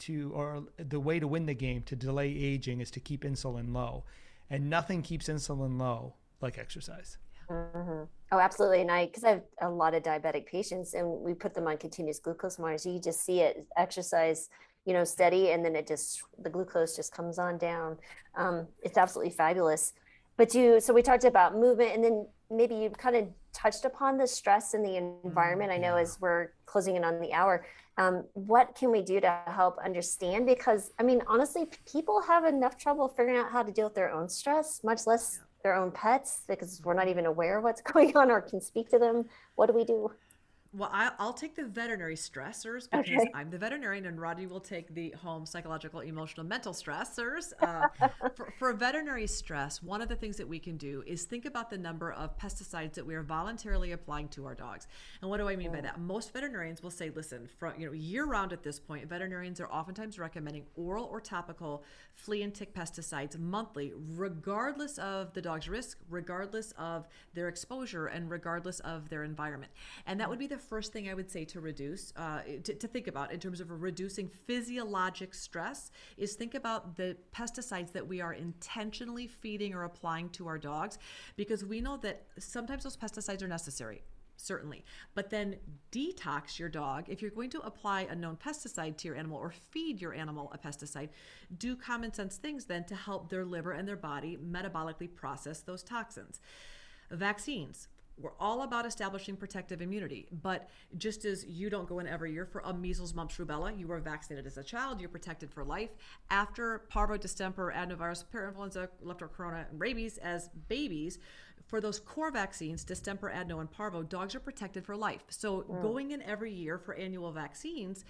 to or the way to win the game to delay aging is to keep insulin low, and nothing keeps insulin low like exercise. Mhm. Oh, absolutely. And I, because I have a lot of diabetic patients and we put them on continuous glucose monitors, you just see it exercise, you know, steady, and then it just, the glucose just comes on down. Um, it's absolutely fabulous. But you, so we talked about movement and then maybe you kind of touched upon the stress in the environment. I know as we're closing in on the hour, um, what can we do to help understand? Because I mean, honestly, people have enough trouble figuring out how to deal with their own stress, much less their own pets, because we're not even aware of what's going on or can speak to them. What do we do? Well, I, I'll take the veterinary stressors because Okay. I'm the veterinarian, and Rodney will take the home psychological, emotional, mental stressors. Uh, for, for veterinary stress, one of the things that we can do is think about the number of pesticides that we are voluntarily applying to our dogs. And what do I mean by that? Most veterinarians will say, listen, from you know year round at this point, veterinarians are oftentimes recommending oral or topical flea and tick pesticides monthly, regardless of the dog's risk, regardless of their exposure, and regardless of their environment. And that would be the first thing I would say to reduce, uh, to, to think about in terms of reducing physiologic stress is think about the pesticides that we are intentionally feeding or applying to our dogs because we know that sometimes those pesticides are necessary certainly. But then detox your dog. If you're going to apply a known pesticide to your animal or feed your animal a pesticide, do common sense things then to help their liver and their body metabolically process those toxins. Vaccines. We're all about establishing protective immunity, but just as you don't go in every year for a measles, mumps, rubella, you were vaccinated as a child, you're protected for life. After parvo, distemper, adenovirus, parainfluenza, leptocorona, and rabies as babies, for those core vaccines, distemper, adeno, and parvo, dogs are protected for life. So mm. going in every year for annual vaccines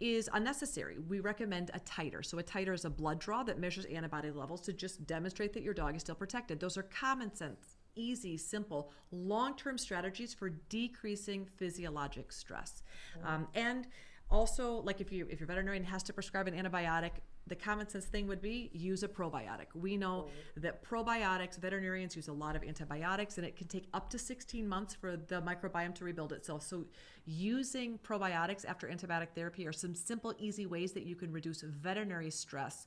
is unnecessary. We recommend a titer. So a titer is a blood draw that measures antibody levels to just demonstrate that your dog is still protected. Those are common sense, easy, simple, long-term strategies for decreasing physiologic stress. Um, and also, like if you if your veterinarian has to prescribe an antibiotic, the common sense thing would be use a probiotic. We know that probiotics, veterinarians use a lot of antibiotics, and it can take up to 16 months for the microbiome to rebuild itself. So, using probiotics after antibiotic therapy are some simple, easy ways that you can reduce veterinary stress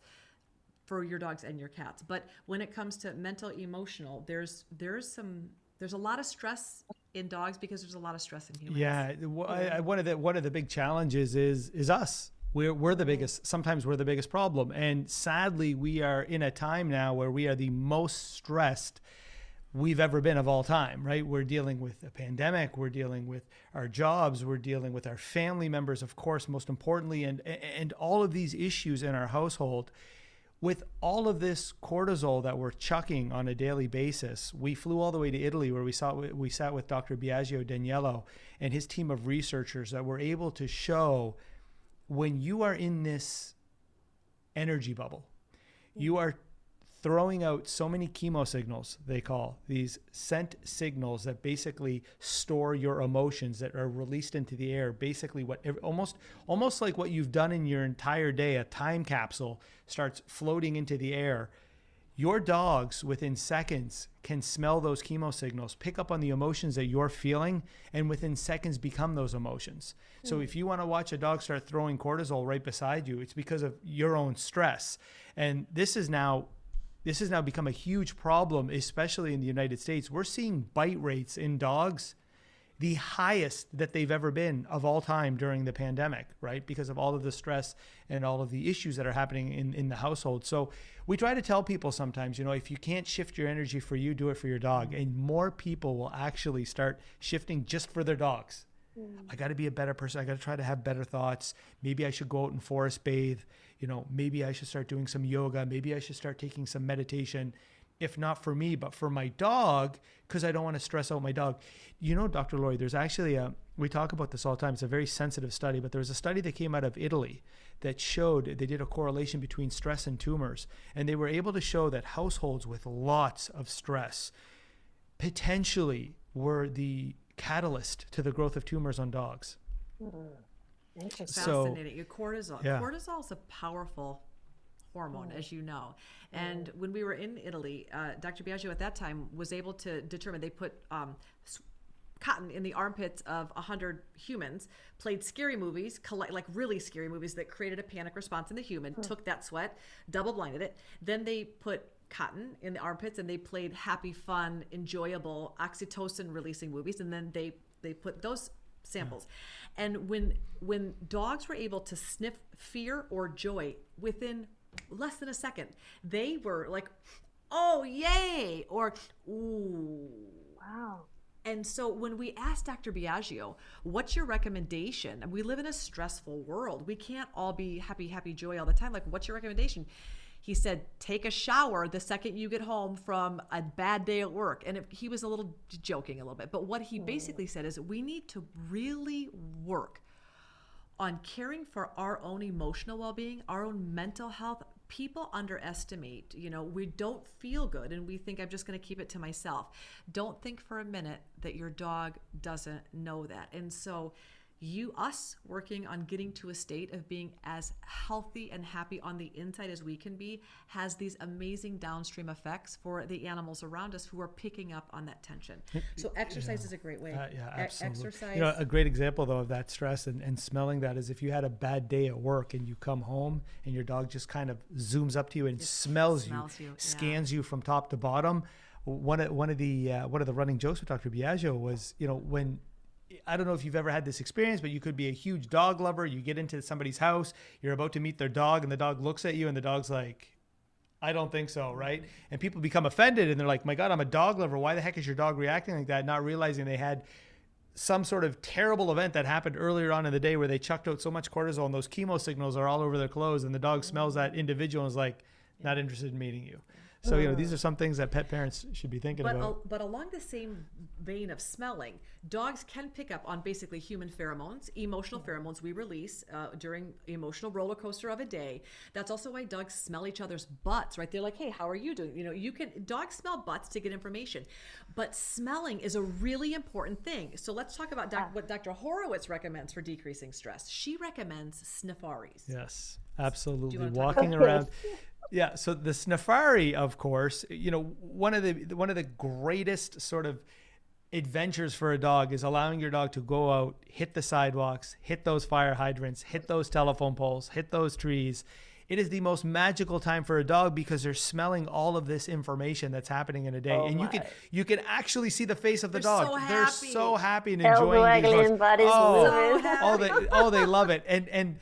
for your dogs and your cats. But when it comes to mental, emotional, there's there's some there's a lot of stress in dogs because there's a lot of stress in humans. Yeah, I- I- one of the one of the big challenges is is us. We're we're the biggest. Sometimes we're the biggest problem, and sadly, we are in a time now where we are the most stressed we've ever been of all time. Right? We're dealing with a pandemic. We're dealing with our jobs. We're dealing with our family members, of course, most importantly, and and all of these issues in our household with all of this cortisol that we're chucking on a daily basis, we flew all the way to Italy where we saw we sat with Dr. Biagio D'Aniello and his team of researchers that were able to show when you are in this energy bubble, you are throwing out so many chemo signals they call these scent signals that basically store your emotions that are released into the air. Basically what almost almost like what you've done in your entire day a time capsule starts floating into the air. Your dogs within seconds can smell those chemo signals pick up on the emotions that you're feeling and within seconds become those emotions. So hmm. if you want to watch a dog start throwing cortisol right beside you it's because of your own stress. And this is now this has now become a huge problem, especially in the United States. We're seeing bite rates in dogs the highest that they've ever been of all time during the pandemic, right? Because of all of the stress and all of the issues that are happening in, in the household. So we try to tell people sometimes, you know, if you can't shift your energy for you, do it for your dog. And more people will actually start shifting just for their dogs. Mm. I got to be a better person. I got to try to have better thoughts. Maybe I should go out and forest bathe. You know, maybe I should start doing some yoga. Maybe I should start taking some meditation. if not for me, but for my dog, because I don't want to stress out my dog. You know, Dr. Lori, there's actually a, we talk about this all the time. It's a very sensitive study, but there was a study that came out of Italy that showed they did a correlation between stress and tumors. And they were able to show that households with lots of stress potentially were the catalyst to the growth of tumors on dogs. Mm. Interesting. So- Fascinating. Your cortisol. Yeah. Cortisol is a powerful hormone, as you know. And when we were in Italy, uh, Dr. Biagio at that time was able to determine they put um, cotton in the armpits of 100 humans, played scary movies, collect, like really scary movies that created a panic response in the human, took that sweat, double blinded it. Then they put cotton in the armpits and they played happy, fun, enjoyable, oxytocin releasing movies. And then they, they put those samples. And when when dogs were able to sniff fear or joy within less than a second, they were like, "Oh, yay!" or "Ooh." Wow. And so when we asked Dr. Biagio, what's your recommendation? And we live in a stressful world. We can't all be happy, happy, joy all the time. Like, what's your recommendation? He said, take a shower the second you get home from a bad day at work. And it, he was a little joking a little bit. But what he basically oh. said is we need to really work on caring for our own emotional well-being, our own mental health. People underestimate, you know, we don't feel good and we think I'm just going to keep it to myself. Don't think for a minute that your dog doesn't know that. And so you us working on getting to a state of being as healthy and happy on the inside as we can be has these amazing downstream effects for the animals around us who are picking up on that tension. So exercise is a great way. Uh, yeah, E- absolutely. Exercise. You know, a great example though of that stress and, and smelling that is if you had a bad day at work and you come home and your dog just kind of zooms up to you and smells, smells you, you, yeah. scans you from top to bottom. One of one of the uh, one of the running jokes with Dr. Biagio was, you know, when I don't know if you've ever had this experience, but you could be a huge dog lover. You get into somebody's house, you're about to meet their dog, and the dog looks at you, and the dog's like, I don't think so, right? And people become offended and they're like, my God, I'm a dog lover. Why the heck is your dog reacting like that? Not realizing they had some sort of terrible event that happened earlier on in the day where they chucked out so much cortisol and those chemo signals are all over their clothes and the dog smells that individual and is like, not interested in meeting you. So, you know, these are some things that pet parents should be thinking But, about. al- but along the same vein of smelling, dogs can pick up on basically human pheromones, emotional pheromones we release uh, during emotional roller coaster of a day. That's also why dogs smell each other's butts, right? They're like, "Hey, how are you doing?" You know, you can dogs smell butts to get information, but smelling is a really important thing. So let's talk about doc, what Dr. Horowitz recommends for decreasing stress. She recommends sniffaris. Yes, absolutely. Walking around. Yeah. So the Sniffari, of course, you know, one of the one of the greatest sort of adventures for a dog is allowing your dog to go out, hit the sidewalks, hit those fire hydrants, hit those telephone poles, hit those trees. It is the most magical time for a dog because they're smelling all of this information that's happening in a day, Oh and you can you can actually see the face of the They're dog. so they're so happy and Tail enjoying these waggling, Oh, moving. oh, they oh they love it and and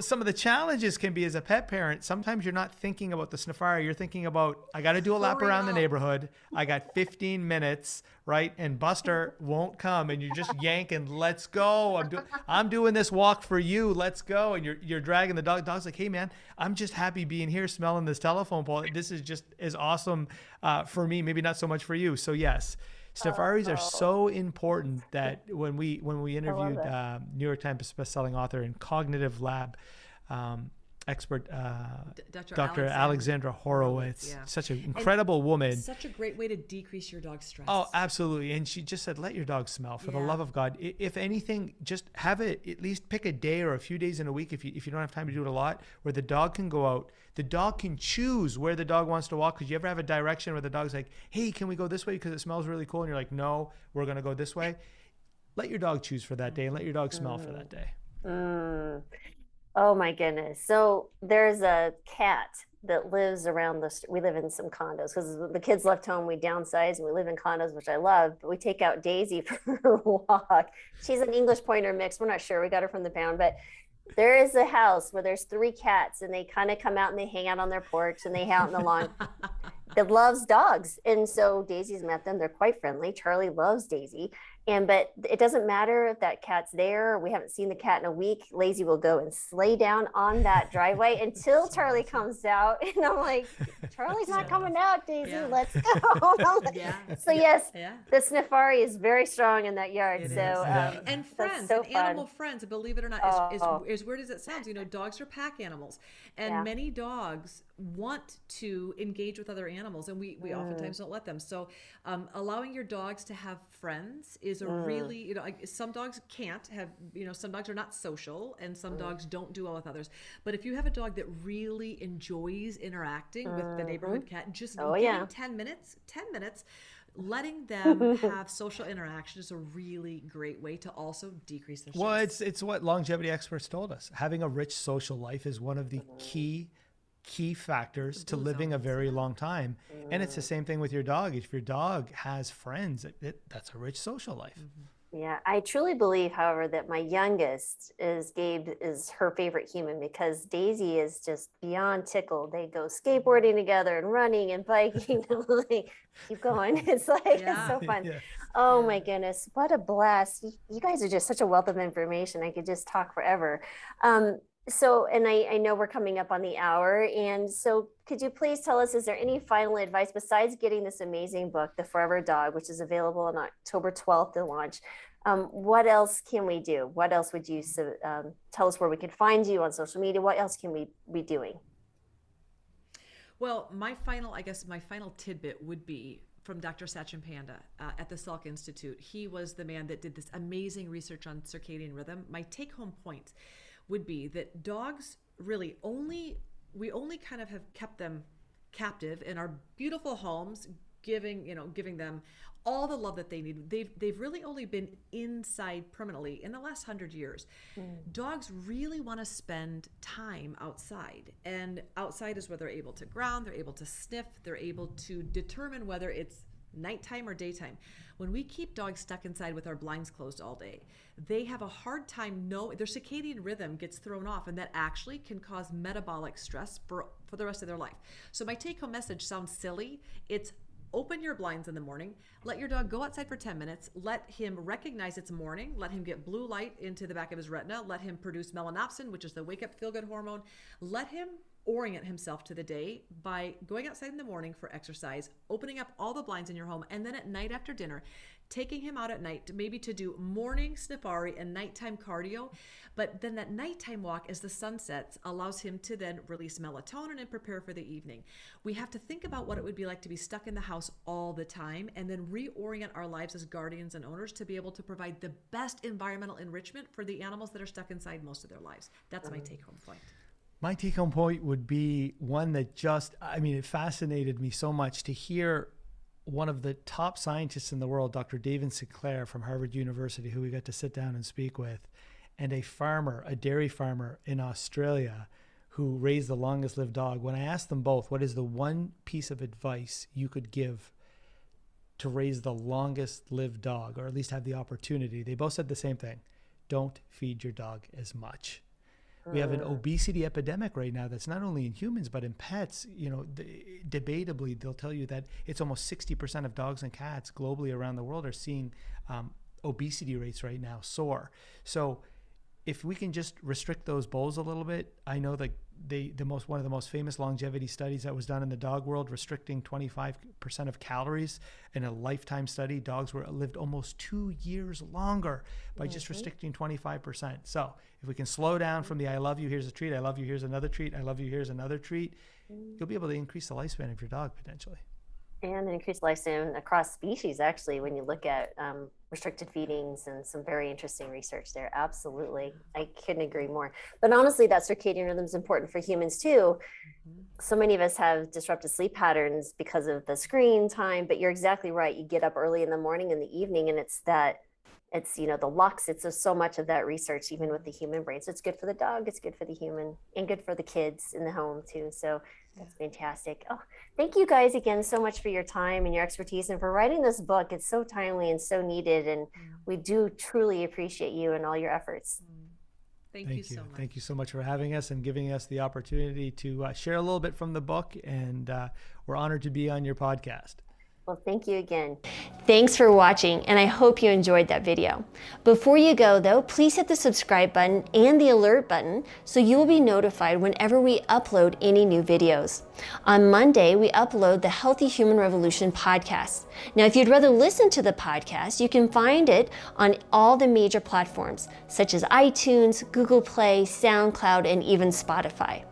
some of the challenges can be as a pet parent sometimes you're not thinking about the sniffari you're thinking about i got to do a lap Hurry around the neighborhood. I got 15 minutes right and buster won't come and you're just yanking let's go. I'm doing i'm doing this walk for you. Let's go. And you're you're dragging the dog dog's like hey man i'm just happy being here smelling this telephone pole. This is just as awesome uh, for me maybe not so much for you. So yes Sniffaris are so important that when we when we interviewed uh, New York Times bestselling author and cognitive lab um, expert uh, Dr. Dr. Alexander Alexandra Horowitz, yeah. such an incredible woman. Such a great way to decrease your dog's stress. Oh, absolutely. And she just said, let your dog smell for the love of God. If anything, just have it, at least pick a day or a few days in a week if you, if you don't have time to do it a lot, where the dog can go out. The dog can choose where the dog wants to walk. Because you ever have a direction where the dog's like, hey, can we go this way because it smells really cool? And you're like, no, we're going to go this way. Let your dog choose for that day and let your dog smell for that day. Mm. Oh my goodness. So there's a cat that lives around the, st- we live in some condos because the kids left home, we downsized and we live in condos, which I love, but we take out Daisy for a walk. She's an English pointer mix. We're not sure. We got her from the pound, but there is a house where there's three cats and they kind of come out and they hang out on their porch and they hang out in the lawn. that loves dogs. And so Daisy's met them. They're quite friendly. Charlie loves Daisy. And but it doesn't matter if that cat's there. We haven't seen the cat in a week. Lazy will go and lay down on that driveway until Charlie comes out. And I'm like, Charlie's not coming out, Daisy. Yeah. Let's go. Yeah. So yes, Yeah. the Sniffari is very strong in that yard. It so um, and friends so and animal friends believe it or not as, Oh. as, as weird as it sounds you know dogs are pack animals and Yeah. many dogs want to engage with other animals and we, we Mm. oftentimes don't let them so um, allowing your dogs to have friends is a Mm. really you know like, some dogs can't have you know some dogs are not social and Mm. some dogs don't do well with others but if you have a dog that really enjoys interacting with the neighborhood cat just Oh, yeah. 10 minutes 10 minutes letting them have social interaction is a really great way to also decrease their stress. Well, it's it's what longevity experts told us. Having a rich social life is one of the key key factors to living a very long time. And it's the mm. same thing with your dog. If your dog has friends, it, it, that's a rich social life. Mm-hmm. Yeah, I truly believe, however, that my youngest is Gabe is her favorite human because Daisy is just beyond tickled. They go mm-hmm. skateboarding together and running and biking. and like, keep going. It's like it's so fun. Yeah. Oh my goodness, what a blast! You, you guys are just such a wealth of information. I could just talk forever. Um, so, and I, I know we're coming up on the hour, and so could you please tell us, is there any final advice besides getting this amazing book, The Forever Dog, which is available on October 12th to launch? Um, what else can we do? What else would you um, tell us where we can find you on social media? What else can we be doing? Well, my final, I guess, my final tidbit would be from Dr. Sachin Panda uh, at the Salk Institute. He was the man that did this amazing research on circadian rhythm. My take home point would be that dogs really only, we only kind of have kept them captive in our beautiful homes, giving, you know, giving them all the love that they need. They've they've really only been inside permanently in the last hundred years. Mm. Dogs really want to spend time outside, and outside is where they're able to ground, they're able to sniff, they're able to determine whether it's nighttime or daytime. When we keep dogs stuck inside with our blinds closed all day, they have a hard time know their circadian rhythm gets thrown off and that actually can cause metabolic stress for for the rest of their life. So my take home message sounds silly. It's open your blinds in the morning let your dog go outside for 10 minutes let him recognize it's morning let him get blue light into the back of his retina let him produce melanopsin which is the wake up feel good hormone let him orient himself to the day by going outside in the morning for exercise opening up all the blinds in your home and then at night after dinner taking him out at night to maybe to do morning sniffari and nighttime cardio. But then that nighttime walk as the sun sets allows him to then release melatonin and prepare for the evening. We have to think about what it would be like to be stuck in the house all the time and then reorient our lives as guardians and owners to be able to provide the best environmental enrichment for the animals that are stuck inside most of their lives. That's my um, take home point My take home point would be one that just, I mean, it fascinated me so much to hear one of the top scientists in the world, Dr. David Sinclair from Harvard University, who we got to sit down and speak with, and a farmer, a dairy farmer in Australia who raised the longest lived dog. When I asked them both, what is the one piece of advice you could give to raise the longest lived dog, or at least have the opportunity, they both said the same thing don't feed your dog as much we have an obesity epidemic right now that's not only in humans but in pets you know the, debatably they'll tell you that it's almost 60% of dogs and cats globally around the world are seeing um, obesity rates right now soar. So if we can just restrict those bowls a little bit i know that they the most one of the most famous longevity studies that was done in the dog world restricting 25% of calories in a lifetime study dogs were lived almost two years longer by oh, just restricting 25% so if we can slow down from the i love you here's a treat i love you here's another treat i love you here's another treat mm. you'll be able to increase the lifespan of your dog potentially and increased lifespan across species actually when you look at um, restricted feedings and some very interesting research there. Absolutely. I couldn't agree more. But honestly that circadian rhythm is important for humans too. So many of us have disrupted sleep patterns because of the screen time but you're exactly right. You get up early in the morning and the evening and it's that it's you know the lux. It's so much of that research even with the human brain. So it's good for the dog it's good for the human and good for the kids in the home too. So that's fantastic oh thank you guys again so much for your time and your expertise and for writing this book it's so timely and so needed and we do truly appreciate you and all your efforts Thank, you you. so much. Thank you so much for having us and giving us the opportunity to uh, share a little bit from the book. And uh, we're honored to be on your podcast. Well, thank you again. Thanks for watching, and I hope you enjoyed that video. Before you go, though, please hit the subscribe button and the alert button so you will be notified whenever we upload any new videos. On Monday, we upload the Healthy Human Revolution podcast. Now, if you'd rather listen to the podcast, you can find it on all the major platforms such as iTunes, Google Play, SoundCloud, and even Spotify.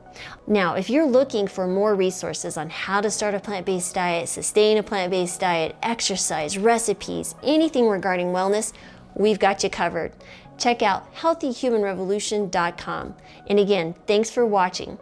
Now, if you're looking for more resources on how to start a plant based diet, sustain a plant based diet, exercise, recipes, anything regarding wellness, we've got you covered. Check out healthyhumanrevolution.com. And again, thanks for watching.